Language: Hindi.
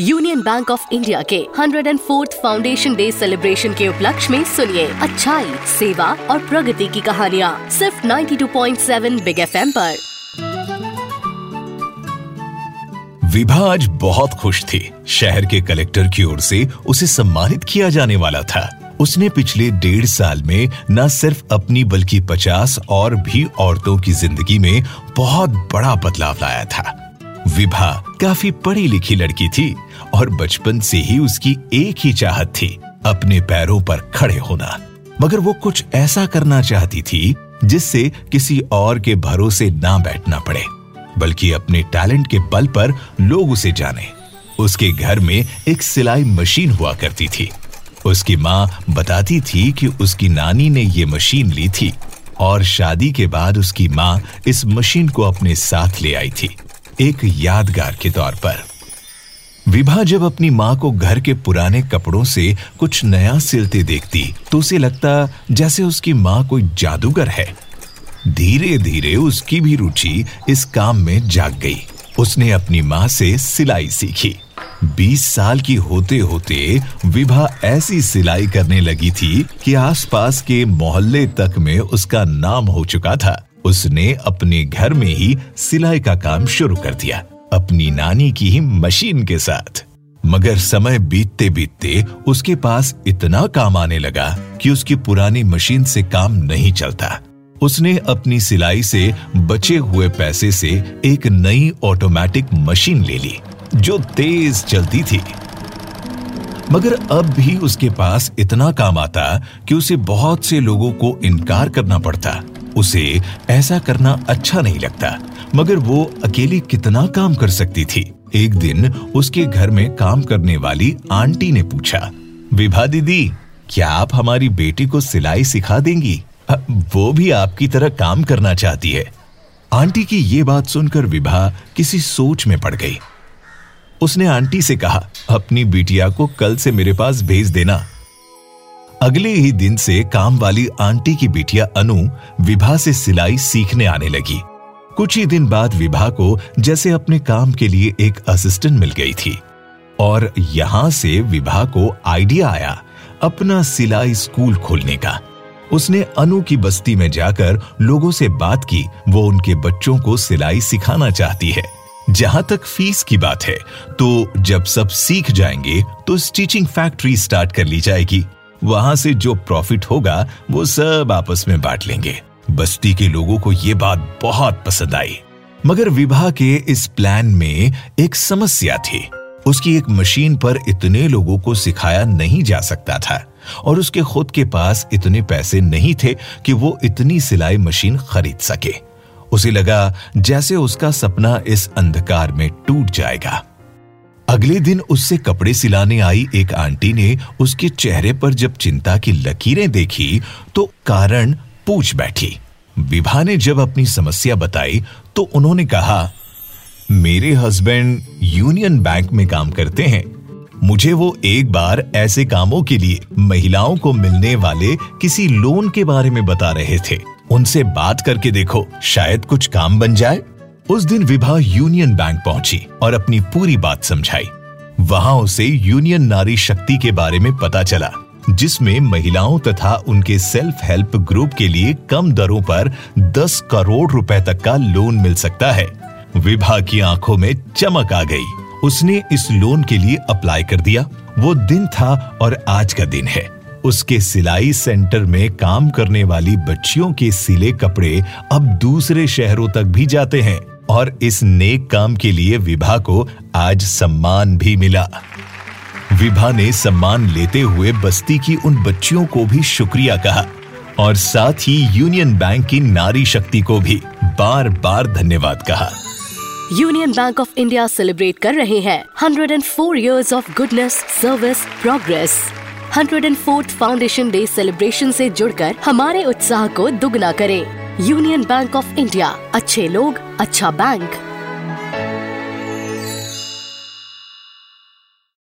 यूनियन बैंक ऑफ़ इंडिया के 104th फाउंडेशन डे सेलिब्रेशन के उपलक्ष्य में सुनिए अच्छाई, सेवा और प्रगति की कहानियाँ, सिर्फ़ 92.7 बिग एफएम पर। विभा आज बहुत खुश थी। शहर के कलेक्टर की ओर से उसे सम्मानित किया जाने वाला था। उसने पिछले डेढ़ साल में न सिर्फ़ अपनी, बल्कि पचास और भी औरतों की ज़िंदगी में बहुत बड़ा बदलाव लाया था। विभा काफ़ी पढ़ी लिखी लड़की थी और बचपन से ही उसकी एक ही चाहत थी, अपने पैरों पर खड़े होना। मगर वो कुछ ऐसा करना चाहती थी, जिससे किसी और के भरोसे ना बैठना पड़े, बल्कि अपने टैलेंट के बल पर लोग उसे जाने। उसके घर में एक सिलाई मशीन हुआ करती थी। उसकी माँ बताती थी कि उसकी नानी ने ये मशीन ली थी और शादी के बाद उसकी माँ इस मशीन को अपने साथ ले आई थी। एक यादगार के तौर पर। विभा जब अपनी माँ को घर के पुराने कपड़ों से कुछ नया सिलते देखती तो उसे लगता जैसे उसकी माँ कोई जादूगर है। धीरे धीरे उसकी भी रुचि इस काम में जाग गई। उसने अपनी माँ से सिलाई सीखी। 20 साल की होते होते विभा ऐसी सिलाई करने लगी थी कि आसपास के मोहल्ले तक में उसका नाम हो चुका था। उसने अपने घर में ही सिलाई का काम शुरू कर दिया, अपनी नानी की ही मशीन के साथ। मगर समय बीतते बीतते उसके पास इतना काम आने लगा कि उसकी पुरानी मशीन से काम नहीं चलता। उसने अपनी सिलाई से बचे हुए पैसे से एक नई ऑटोमेटिक मशीन ले ली, जो तेज चलती थी। मगर अब भी उसके पास इतना काम आता कि उसे बहुत से लोगों को इनकार करना पड़ता। उसे ऐसा करना अच्छा नहीं लगता, मगर वो अकेली कितना काम कर सकती थी। एक दिन उसके घर में काम करने वाली आंटी ने पूछा, विभा दीदी, क्या आप हमारी बेटी को सिलाई सिखा देंगी? वो भी आपकी तरह काम करना चाहती है। आंटी की ये बात सुनकर विभा किसी सोच में पड़ गई। उसने आंटी से कहा, अपनी बिटिया को कल से मेरे पास भेज देना। अगले ही दिन से काम वाली आंटी की बिटिया अनु विभा से सिलाई सीखने आने लगी। कुछ ही दिन बाद विभा को जैसे अपने काम के लिए एक असिस्टेंट मिल गई थी। और यहाँ से विभा को आइडिया आया अपना सिलाई स्कूल खोलने का। उसने अनु की बस्ती में जाकर लोगों से बात की, वो उनके बच्चों को सिलाई सिखाना चाहती है। जहाँ तक फ़ीस की बात है तो जब सब सीख जाएँगे तो स्टिचिंग फैक्ट्री स्टार्ट कर ली जाएगी। वहाँ से जो प्रॉफिट होगा, वो सब आपस में बांट लेंगे। बस्ती के लोगों को ये बात बहुत पसंद आई। मगर विवाह के इस प्लान में एक समस्या थी। उसकी एक मशीन पर इतने लोगों को सिखाया नहीं जा सकता था और उसके खुद के पास इतने पैसे नहीं थे कि वो इतनी सिलाई मशीन खरीद सके। उसे लगा जैसे उसका सपना इस अंधकार में टूट जाएगा। अगले दिन उससे कपड़े सिलाने आई एक आंटी ने उसके चेहरे पर जब चिंता की लकीरें देखी तो कारण पूछ बैठी। विभा ने जब अपनी समस्या बताई तो उन्होंने कहा, मेरे हस्बैंड यूनियन बैंक में काम करते हैं। मुझे वो एक बार ऐसे कामों के लिए महिलाओं को मिलने वाले किसी लोन के बारे में बता रहे थे। उनसे बात करके देखो, शायद कुछ काम बन जाए। उस दिन विभा यूनियन बैंक पहुँची और अपनी पूरी बात समझाई। वहाँ उसे यूनियन नारी शक्ति के बारे में पता चला, जिसमें महिलाओं तथा उनके सेल्फ हेल्प ग्रुप के लिए कम दरों पर 10 करोड़ रुपए तक का लोन मिल सकता है। विभा की आँखों में चमक आ गई। उसने इस लोन के लिए अप्लाई कर दिया। वो दिन था और आज का दिन है। उसके सिलाई सेंटर में काम करने वाली बच्चियों के सिले कपड़े अब दूसरे शहरों तक भी जाते हैं। और इस नेक काम के लिए विभा को आज सम्मान भी मिला। विभा ने सम्मान लेते हुए बस्ती की उन बच्चियों को भी शुक्रिया कहा और साथ ही यूनियन बैंक की नारी शक्ति को भी बार बार धन्यवाद कहा। Union Bank of India celebrate कर रहे हैं। 104 years of goodness service progress 104th foundation day celebration से जुड़कर हमारे उत्साह को दुगना करें। Union Bank of India. अच्छे लोग अच्छा बैंक।